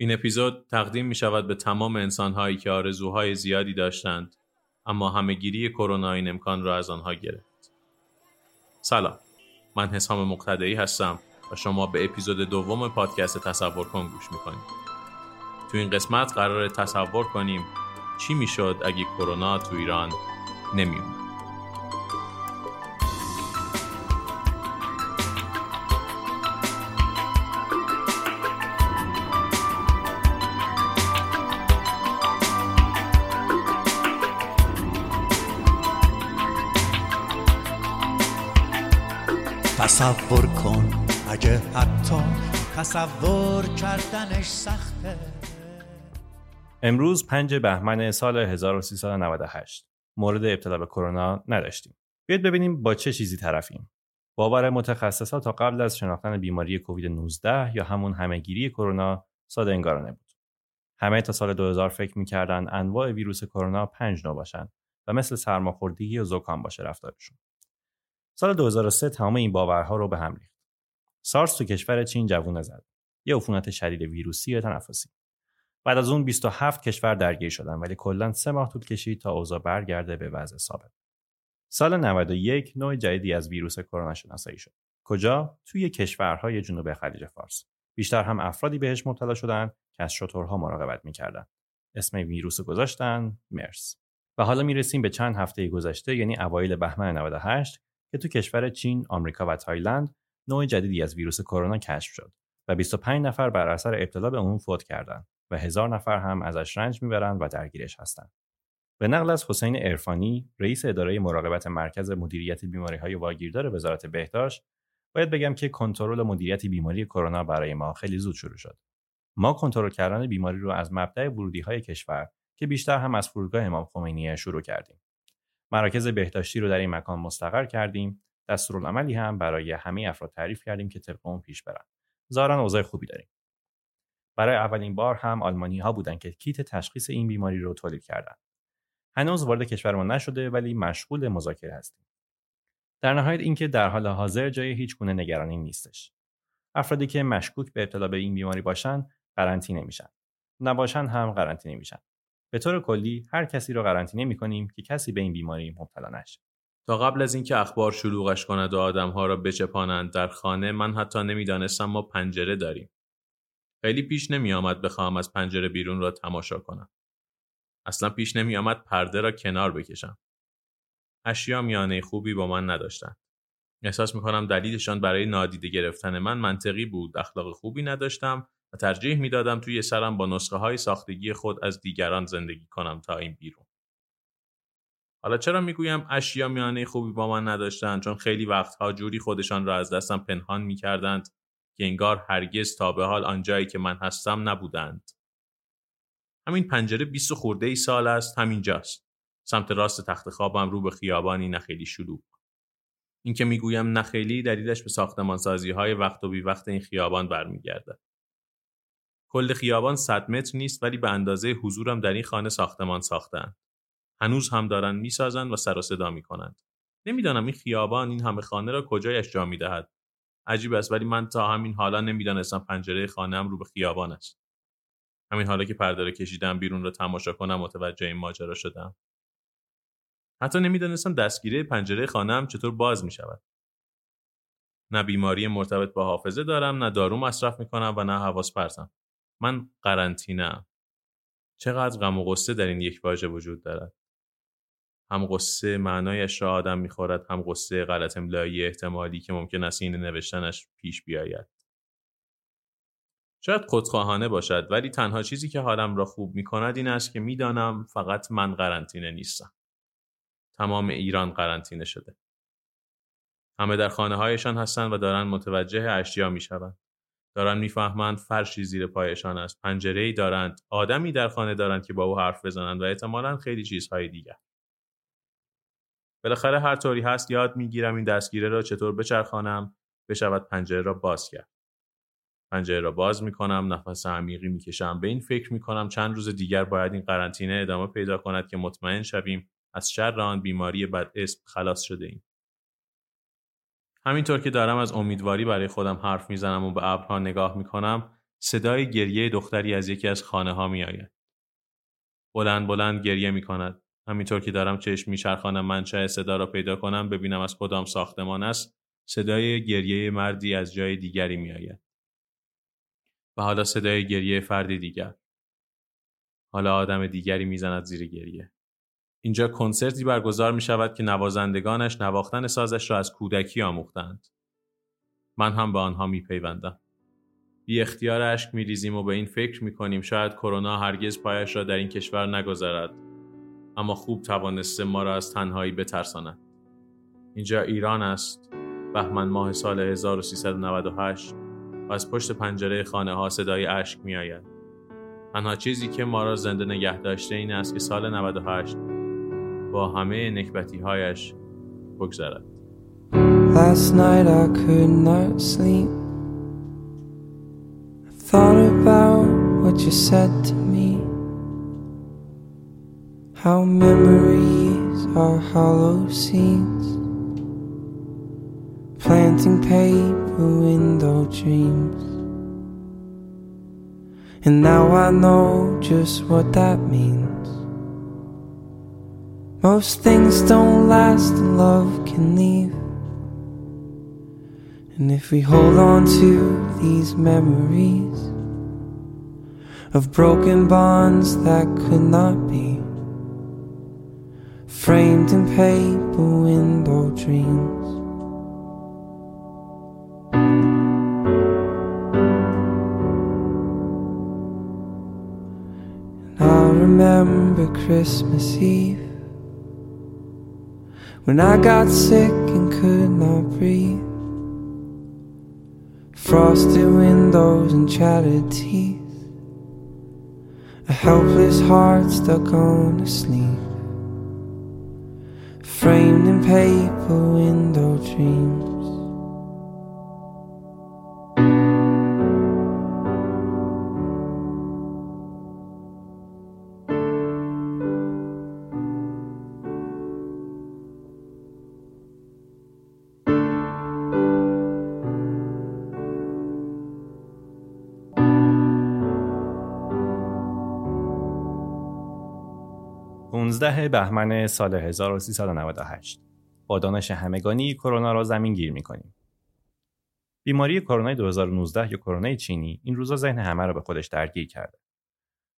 این اپیزود تقدیم می شود به تمام انسانهایی که آرزوهای زیادی داشتند اما همهگیری کرونا این امکان را از آنها گرفت. سلام من حسام مقتدی هستم و شما به اپیزود دوم پادکست تصور کن گوش می‌کنید. تو این قسمت قرار تصور کنیم چی می‌شد اگه کرونا تو ایران نمیومد. تصور کن اگه حتی تصور کردنش سخته امروز 5 بهمن سال 1398 مورد ابتلا به کرونا نداشتیم. بیاید ببینیم با چه چیزی طرفیم. باور متخصصا تا قبل از شناختن بیماری کووید 19 یا همون همهگیری کرونا ساده انگارانه بود. همه تا سال 2000 فکر می‌کردن انواع ویروس کرونا پنج نوع باشن و مثل سرماخوردگی و زکام باشه رفتارشون. سال 2003 تمام این باورها رو به هم ریخت. سارس تو کشور چین جوونه زد. یه عفونت شدید ویروسی یا تنفسی. بعد از اون 27 کشور درگیر شدن ولی کلا سه ماه طول کشید تا اوضاع برگرده به وضع ثابت. سال 91 نوع جدیدی از ویروس کرونا شناسایی شد. کجا؟ توی کشورهای جنوب خلیج فارس. بیشتر هم افرادی بهش مبتلا شدن که از شترها مراقبت می‌کردن. اسم ویروس گذاشتن مرس. و حالا می‌رسیم به چند هفته گذشته یعنی اوایل بهمن 98 که تو کشور چین، آمریکا و تایلند نوع جدیدی از ویروس کرونا کشف شد و 25 نفر بر اثر ابتلا به اون فوت کردند و هزار نفر هم ازش رنج می‌برند و درگیرش هستند. به نقل از حسین عرفانی، رئیس اداره مراقبت مرکز مدیریت بیماری های واگیردار وزارت بهداشت، باید بگم که کنترل مدیریت بیماری کرونا برای ما خیلی زود شروع شد. ما کنترل کردن بیماری رو از مبدأ ورودی های کشور که بیشتر هم از فرودگاه امام خمینی شروع کردیم. مراکز بهداشتی رو در این مکان مستقر کردیم. دستورالعملی هم برای همه افراد تعریف کردیم که طبق اون پیش برن. ظاهرا اوضاع خوبی داریم. برای اولین بار هم آلمانی ها بودن که کیت تشخیص این بیماری رو تولید کردن. هنوز وارد کشور ما نشده ولی مشغول مذاکره هستیم. در نهایت اینکه در حال حاضر جای هیچ گونه نگرانی نیستش. افرادی که مشکوک به ابتلا به این بیماری باشن قرنطینه میشن. نباشن هم قرنطینه میشن. به طور کلی هر کسی رو قرنطینه می‌کنیم که کسی به این بیماری مبتلا نشه. تا قبل از اینکه اخبار شلوغش کند و آدمها را بچپانند در خانه من حتی نمی‌دانستم ما پنجره داریم. خیلی پیش نمی آمد بخواهم از پنجره بیرون را تماشا کنم. اصلا پیش نمی آمد پرده را کنار بکشم. اشیا میانه خوبی با من نداشتند. احساس می کنم دلیلشان برای نادیده گرفتن من منطقی بود. اخلاق خوبی نداشتم. و ترجیح می‌دادم توی سرم با نسخه های ساختگی خود از دیگران زندگی کنم تا این بیرون. حالا چرا می‌گویم اشیا میانه خوبی با من نداشتند چون خیلی وقتها جوری خودشان را از دستم پنهان می‌کردند که انگار هرگز تا به حال آنجایی که من هستم نبودند. همین پنجره 20 خورده ای سال است همینجاست. سمت راست تخت خوابم رو به خیابانی نخیلی شلوغ. اینکه می‌گویم نخیلی دلیلش به ساختمانسازی های وقت و بی وقت این خیابان برمیگردد. کل خیابان 100 متر نیست ولی به اندازه حضورم در این خانه ساختمان ساختن. هنوز هم دارن می‌سازن و سر و صدا می‌کنند. نمی‌دانم این خیابان این همه خانه را کجایش جا می‌دهد. عجیب است ولی من تا همین حالا نمی‌دانستم پنجره خانهام رو به خیابان است. همین حالا که پرده کشیدم بیرون را تماشا کنم متوجه این ماجرا شدم. حتی نمی‌دانستم دستگیره پنجره خانهام چطور باز می شود. نه بیماری مرتبط با حافظه دارم نه دارو مصرف می کنم و نه حواس پرتم. من قرنطینه چقدر غم و غصه در این یک واژه وجود دارد. هم غصه معنایش را آدم می‌خورد هم غصه غلط املایی احتمالی که ممکن است این نوشتنش پیش بیاید. شاید خودخواهانه باشد ولی تنها چیزی که حالم را خوب می کند این است که می‌دانم فقط من قرنطینه نیستم. تمام ایران قرنطینه شده. همه در خانه هایشان هستند و دارند متوجه اشیا می شوند. دارن می‌فهمند فرشی زیر پایشان است. پنجره ای دارند. آدمی در خانه دارند که با او حرف بزنند و احتمالا خیلی چیزهای دیگر. بالاخره هر طوری هست یاد می‌گیرم این دستگیره را چطور بچرخانم. بشود پنجره را باز کرد. پنجره را باز می‌کنم نفس عمیقی می‌کشم. به این فکر می‌کنم چند روز دیگر باید این قرنطینه ادامه پیدا کند که مطمئن شویم از شر آن بیماری بد اسم خلاص شده ایم. همینطور که دارم از امیدواری برای خودم حرف می‌زنم و به ابرها نگاه می‌کنم صدای گریه دختری از یکی از خانه ها می آید. بلند بلند گریه می کند. همینطور که دارم چشم میچرخانم منشأ صدا را پیدا کنم ببینم از کدام ساختمان است صدای گریه مردی از جای دیگری می آید. و حالا صدای گریه فردی دیگر. حالا آدم دیگری می‌زند زیر گریه. اینجا کنسرتی برگزار می شود که نوازندگانش نواختن سازش را از کودکی آموختند. من هم به آنها می پیوندم. بی اختیار اشک می ریزیم و به این فکر می کنیم شاید کرونا هرگز پایش را در این کشور نگذرد. اما خوب توانسته ما را از تنهایی بترساند. اینجا ایران است. بهمن ماه سال 1398 و از پشت پنجره خانه ها صدای اشک می آید. تنها چیزی که ما را زنده نگه داشته این است که سال 98 با همه نکبتی هایش بگذرد. Last night I could not sleep. I thought about what you said to me. How memories are hollow seeds. Planting paper window dreams. And now I know just what that means. Most things don't last and love can leave. And if we hold on to these memories of broken bonds that could not be, framed in paper window dreams. And I remember Christmas Eve when I got sick and could not breathe. Frosted windows and chattered teeth. A helpless heart stuck on a sleeve. Framed in paper window dreams. بهمن سال 1398 با دانش همگانی کرونا را زمین گیر می‌کنیم. بیماری کرونا 2019 یا کرونا چینی این روزا ذهن همه را به خودش درگیر کرده.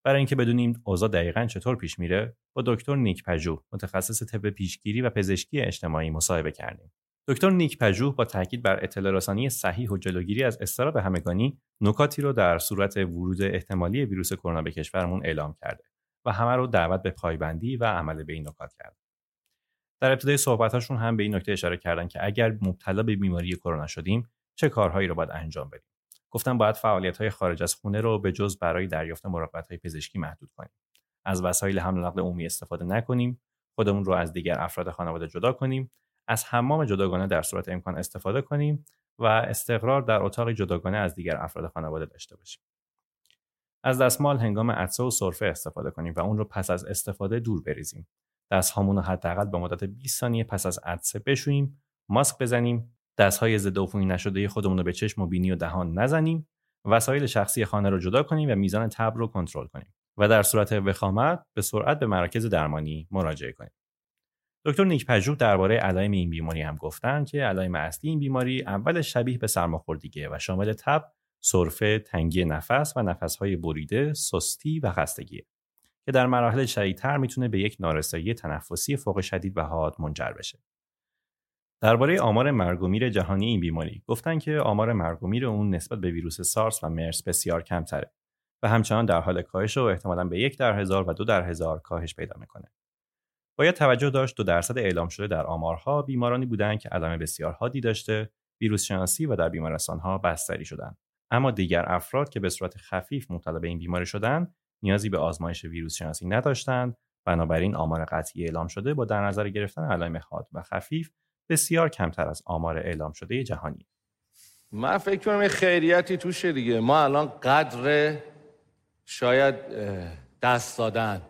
برای اینکه بدونیم اوضاع دقیقا چطور پیش میره با دکتر نیک پژوه متخصص طب پیشگیری و پزشکی اجتماعی مصاحبه کردیم. دکتر نیک پژوه با تاکید بر اطلاع رسانی صحیح و جلوگیری از اضطراب همگانی نکاتی رو در صورت ورود احتمالی ویروس کرونا به کشورمون اعلام کرده. و همه رو دعوت به پایبندی و عمل به این نکات کرد. در ابتدای صحبتاشون هم به این نکته اشاره کردن که اگر مبتلا به بیماری کرونا شدیم چه کارهایی رو باید انجام بدیم. گفتم باید فعالیت های خارج از خونه رو به جز برای دریافت مراقبت های پزشکی محدود کنیم. از وسایل حمل نقل عمومی استفاده نکنیم، خودمون رو از دیگر افراد خانواده جدا کنیم، از حمام جداگانه در صورت امکان استفاده کنیم و استقرار در اتاق جداگانه از دیگر افراد خانواده داشته باشیم. از دستمال هنگام عطسه و سرفه استفاده کنیم و اون رو پس از استفاده دور بریزیم. دستهامون رو حداقل به مدت 20 ثانیه پس از عطسه بشوییم، ماسک بزنیم، دستهای ضد عفونی نشده خودمون رو به چشم و بینی و دهان نزنیم، وسایل شخصی خانه رو جدا کنیم و میزان تب رو کنترل کنیم و در صورت وخامت به سرعت به مراکز درمانی مراجعه کنیم. دکتر نیک پژوه درباره علائم این بیماری هم گفتن که علائم اصلی این بیماری اول شبیه به سرماخوردگی و شامل تب سرفه، تنگی نفس و نفسهای بریده، سستی و خستگی که در مراحل شدیدتر می‌تونه به یک نارسایی تنفسی فوق شدید و حاد منجر بشه. درباره آمار مرگ و میر جهانی این بیماری گفتن که آمار مرگ و میر اون نسبت به ویروس سارس و مرس بسیار کمتره و همچنان در حال کاهش و احتمالا به یک در هزار و دو در هزار کاهش پیدا می‌کنه. باید توجه داشت دو درصد اعلام شده در آمارها بیمارانی بودند که علائم بسیار حادی داشته، ویروس شناسی و در بیمارستانها بستری شدند. اما دیگر افراد که به صورت خفیف مبتلا به این بیماری شدند نیازی به آزمایش ویروس شناسی نداشتند. بنابراین آمار قطعی اعلام شده با در نظر گرفتن علائم حاد و خفیف بسیار کمتر از آمار اعلام شده جهانی. من فکر کنم خیریتی توشه دیگه. ما الان قدر شاید دست دادن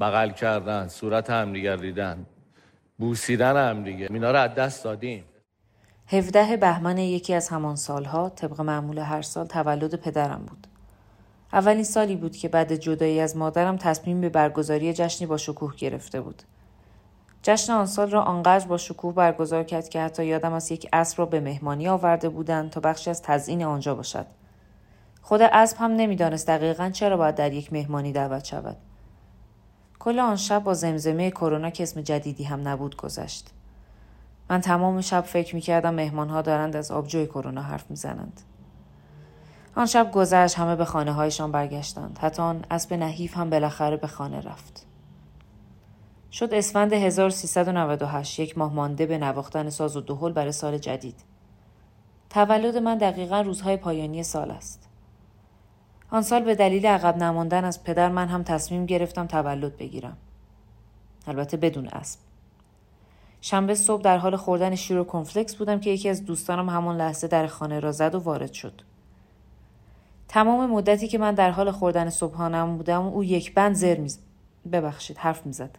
بغل کردن صورت همدیگر دیدن بوسیدن همدیگه اینا رو از دست دادیم. 17 بهمن یکی از همان سالها طبق معمول هر سال تولد پدرم بود. اولین سالی بود که بعد جدایی از مادرم تصمیم به برگزاری جشنی با شکوه گرفته بود. جشن آن سال را آنقدر با شکوه برگزار کرد که حتی یادم از یک اسب را به مهمانی آورده بودند تا بخشی از تزیین آنجا باشد. خود اسب هم نمی‌دانست دقیقا چرا باید در یک مهمانی دعوت شود. کل آن شب با زمزمه کرونا که اسم جدیدی هم نبود گذشت. من تمام شب فکر می کردم مهمان ها دارند از آبجوی کرونا حرف می‌زنند. آن شب گذشت همه به خانه هایشان برگشتند. حتی آن اسب نحیف هم بالاخره به خانه رفت. شد اسفند 1398 یک ماه مانده به نواختن ساز و دهل برای سال جدید. تولد من دقیقا روزهای پایانی سال است. آن سال به دلیل عقب نماندن از پدر من هم تصمیم گرفتم تولد بگیرم. البته بدون اسب. شنبه صبح در حال خوردن شیر و کنفلکس بودم که یکی از دوستانم همون لحظه در خانه را زد و وارد شد. تمام مدتی که من در حال خوردن صبحانم بودم او یک بند زر میز ببخشید حرف می‌زد.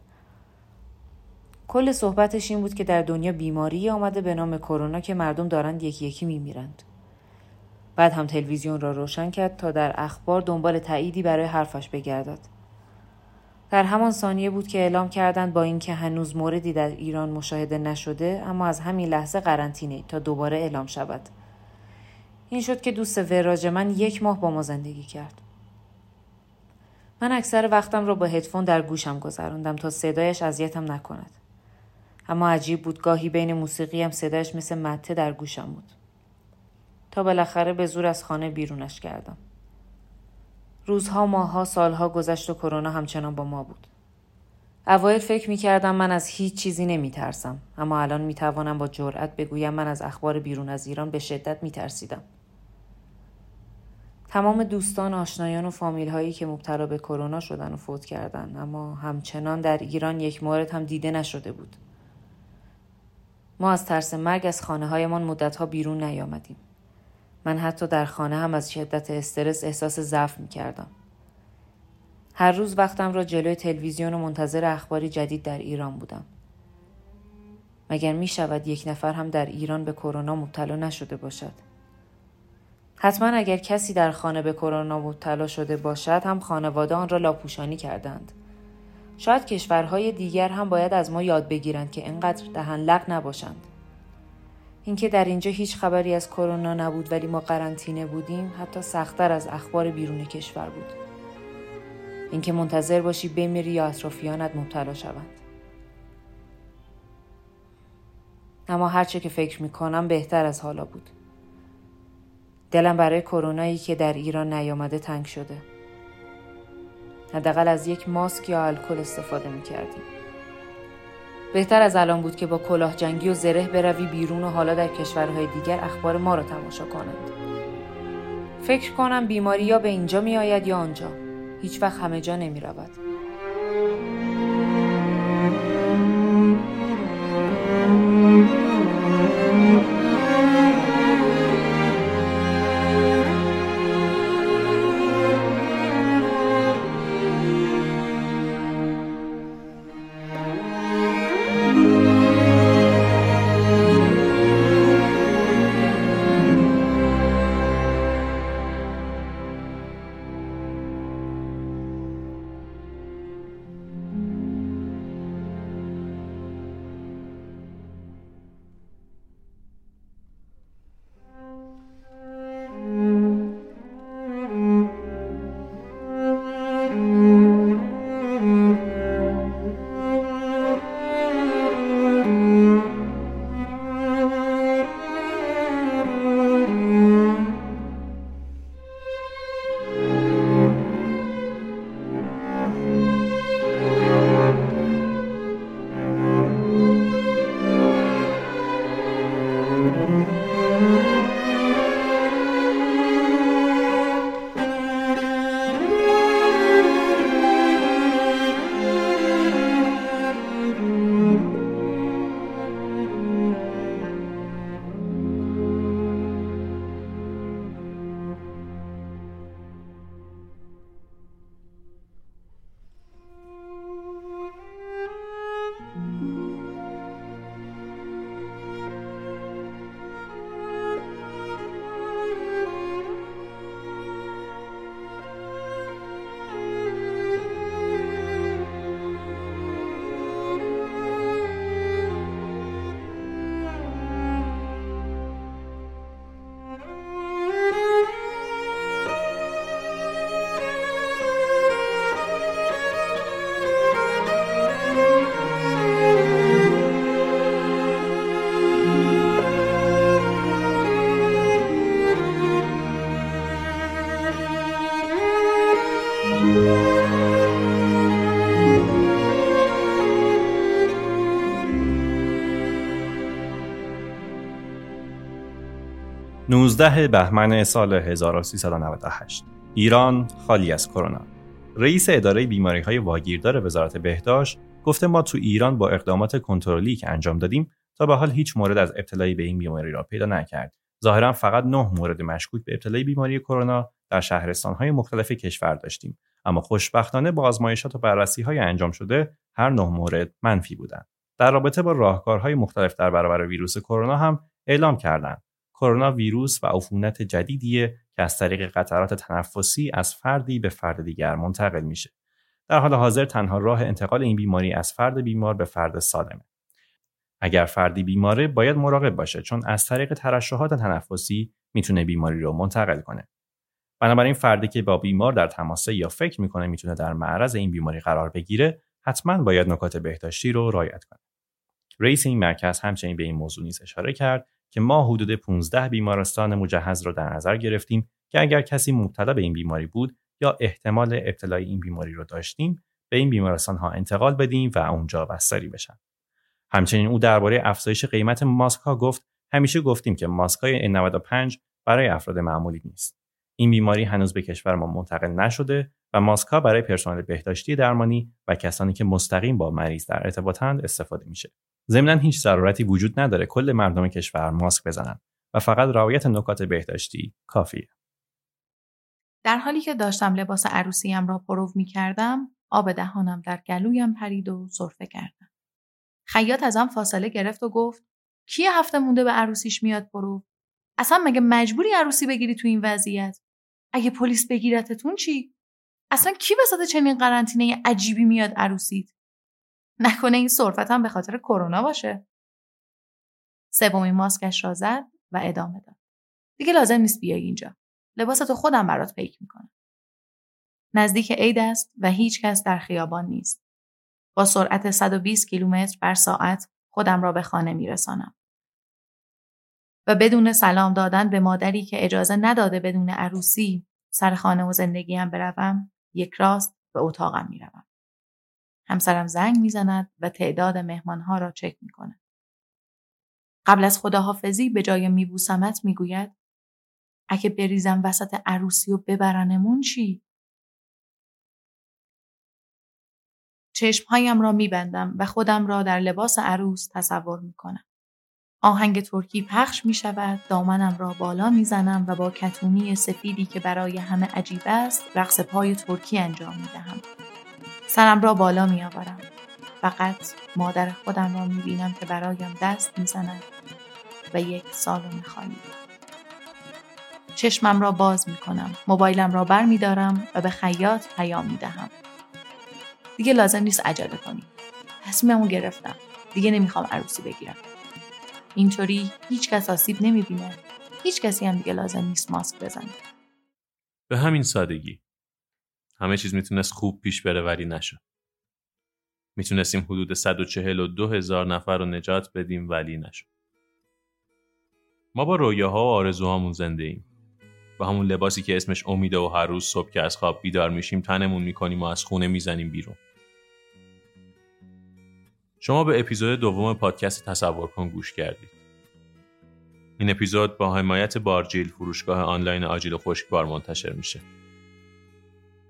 کل صحبتش این بود که در دنیا بیماری آمده به نام کرونا که مردم دارند یکی یکی میمیرند. بعد هم تلویزیون را روشن کرد تا در اخبار دنبال تاییدی برای حرفش بگردد. در همان ثانیه بود که اعلام کردند با اینکه هنوز موردی در ایران مشاهده نشده اما از همین لحظه قرنطینه تا دوباره اعلام شود. این شد که دوست وراج من یک ماه با ما زندگی کرد. من اکثر وقتم را با هدفون در گوشم گذراندم تا صدایش اذیتم نکند. اما عجیب بود گاهی بین موسیقی هم صدایش مثل مته در گوشم بود. تا بالاخره به زور از خانه بیرونش کردم. روزها، ماهها، سالها گذشت و کرونا همچنان با ما بود. اوایل فکر می کردم من از هیچ چیزی نمی ترسم. اما الان می توانم با جرأت بگویم من از اخبار بیرون از ایران به شدت می ترسیدم. تمام دوستان، آشنایان و فامیل هایی که مبتلا به کرونا شدن و فوت کردن اما همچنان در ایران یک مورد هم دیده نشده بود. ما از ترس مرگ از خانه هایمان مدت ها بیرون نیامدیم. من حتی در خانه هم از شدت استرس احساس ضعف می کردم. هر روز وقتم را جلوی تلویزیون و منتظر اخباری جدید در ایران بودم. مگر می شود یک نفر هم در ایران به کرونا مبتلا نشده باشد؟ حتما اگر کسی در خانه به کرونا مبتلا شده باشد هم خانواده آن را لاپوشانی کردند. شاید کشورهای دیگر هم باید از ما یاد بگیرند که اینقدر دهن لق نباشند. اینکه در اینجا هیچ خبری از کرونا نبود ولی ما قرنطینه بودیم حتی سختتر از اخبار بیرون کشور بود. اینکه منتظر باشی بمیری یا اطرافیانت مبتلا شوند. اما هرچه که فکر می‌کنم بهتر از حالا بود. دلم برای کرونایی که در ایران نیامده تنگ شده. حداقل از یک ماسک یا الکل استفاده می‌کردیم. بهتر از الان بود که با کلاه جنگی و زره بروی بیرون و حالا در کشورهای دیگر اخبار ما را تماشا کنند. فکر کنم بیماری یا به اینجا می آید یا آنجا. هیچ وقت همه جا نمی رود. 19 بهمن سال 1398 ایران خالی از کرونا رئیس اداره بیماری های واگیردار وزارت بهداشت گفته ما تو ایران با اقدامات کنترلی که انجام دادیم تا به حال هیچ مورد از ابتلای به این بیماری را پیدا نکرد. ظاهرا فقط نه مورد مشکوک به ابتلای بیماری کرونا در شهرستان های مختلف کشور داشتیم اما خوشبختانه با آزمایشات و بررسی های انجام شده هر نه مورد منفی بودند. در رابطه با راهکارهای مختلف در برابر ویروس کرونا هم اعلام کردند کرونا ویروس و عفونت جدیدیه که از طریق قطرات تنفسی از فردی به فرد دیگر منتقل میشه. در حال حاضر تنها راه انتقال این بیماری از فرد بیمار به فرد سالمه. اگر فردی بیماره باید مراقب باشه چون از طریق ترشحات تنفسی می‌تونه بیماری رو منتقل کنه. بنابراین فردی که با بیمار در تماسه یا فکر می‌کنه می‌تونه در معرض این بیماری قرار بگیره حتما باید نکات بهداشتی رو رعایت کنه. رئیس این مرکز همچنین به این موضوع نیز اشاره کرد که ما حدود 15 بیمارستان مجهز را در نظر گرفتیم که اگر کسی مبتلا به این بیماری بود یا احتمال ابتلای این بیماری رو داشتیم به این بیمارستان ها انتقال بدیم و اونجا بستری بشن. همچنین او درباره افزایش قیمت ماسک ها گفت همیشه گفتیم که ماسک های N95 برای افراد معمولی نیست. این بیماری هنوز به کشور ما منتقل نشده و ماسک ها برای پرسنل بهداشتی درمانی و کسانی که مستقیم با مریض در ارتباطند استفاده میشه. ضمنا هیچ ضرورتی وجود نداره کل مردم کشور ماسک بزنن و فقط رعایت نکات بهداشتی کافیه. در حالی که داشتم لباس عروسیم را پرو می کردم، آب دهانم در گلویم پرید و سرفه کردم. خیاط ازم فاصله گرفت و گفت کی هفته مونده به عروسیش میاد پرو؟ اصلا مگه مجبوری عروسی بگیری تو این وضعیت؟ اگه پلیس بگیرتتون چی؟ اصلا کی وسط چنین قرنطینه عجیبی میاد عروسیت؟ نکنه این هم به خاطر کرونا باشه. سومین ماسکش را زد و ادامه داد. دیگه لازم نیست بیای اینجا. لباستو خودم برات پیک می‌کنم. نزدیک عید است و هیچ کس در خیابان نیست. با سرعت 120 کیلومتر بر ساعت خودم را به خانه میرسانم. و بدون سلام دادن به مادری که اجازه نداده بدون عروسی سر خانه و زندگیم بروم یک راست به اتاقم می‌روم. همسرم زنگ می‌زند و تعداد مهمانها را چک می‌کند. قبل از خداحافظی به جای میبوسمت می‌گوید اگه بریزم وسط عروسی و ببرنمون چی؟ چشمهایم را میبندم و خودم را در لباس عروس تصور می‌کنم. آهنگ ترکی پخش می شود، دامنم را بالا می زنم و با کتونی سفیدی که برای همه عجیب است، رقص پای ترکی انجام می دهم. سرم را بالا می آورم. فقط مادر خودم را می بینم که برایم دست می زند و یک سالن خالی. چشمم را باز می کنم. موبایلم را بر می دارم و به خیاط پیام می دهم. دیگه لازم نیست عجله کنی. تصمیممو گرفتم. دیگه نمی‌خوام عروسی بگیرم. اینطوری هیچ کس آسیب نمی‌بینه. هیچ کسی هم دیگه لازم نیست ماسک بزنه. به همین سادگی. همه چیز می‌تونست خوب پیش بره ولی نشد. می‌تونستیم حدود 142 هزار نفر رو نجات بدیم ولی نشد. ما با رویاها و آرزوهامون زنده ایم. با همون لباسی که اسمش امیده و هر روز صبح که از خواب بیدار میشیم تنمون می‌کنیم و از خونه می‌زنیم بیرون. شما به اپیزود دوم پادکست تصور کن گوش کردید. این اپیزود با حمایت بارجیل فروشگاه آنلاین آجیل و خشکبار منتشر میشه.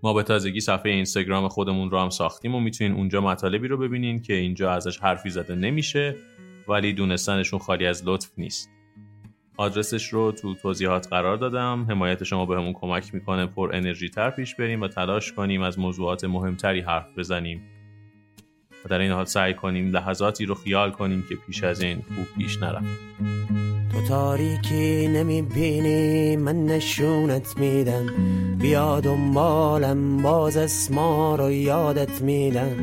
ما به تازگی صفحه اینستاگرام خودمون رو هم ساختیم و می‌تونین اونجا مطالبی رو ببینین که اینجا ازش حرفی زده نمیشه ولی دونستنشون خالی از لطف نیست. آدرسش رو تو توضیحات قرار دادم. حمایت شما به کمک می‌کنه پر انرژی تر پیش بریم و تلاش کنیم از موضوعات مهمتری حرف بزنیم. و در این حال سعی کنیم لحظاتی رو خیال کنیم که پیش از این خوب پیش نرفت تو تاریکی نمی‌بینی من نشونت میدم. بیا دنبالم باز اسما رو یادت میدم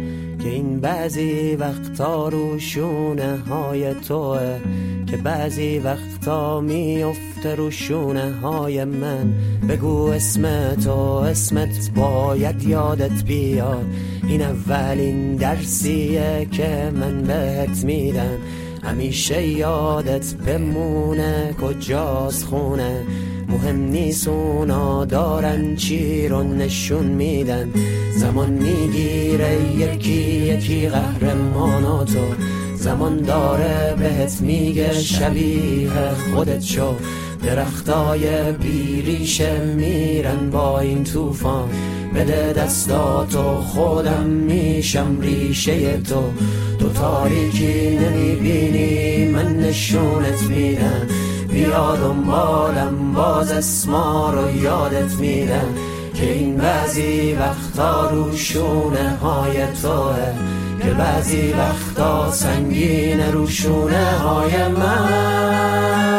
که این بعضی وقتا رو شونه های توه که بعضی وقتا میفته رو شونه های من. بگو اسم تو اسمت باید یادت بیاد. این اولین درسیه که من بهت میدم. همیشه یادت بمونه کجاست خونه؟ مهم نیست اونا دارن چی رو نشون میدن. زمان می‌گیره یکی یکی قهرماناتو زمان داره بهت میگه شبیه خودت شو. درختای بیریشه میرن با این طوفان. بده دستاتو خودم میشم ریشه تو. تو تاریکی نمی‌بینی من نشونت میدم. بیا دنبالم باز اسما رو یادت میدم. که این بعضی وقتا رو شونه های توه. که بعضی وقتا سنگین رو شونه های من.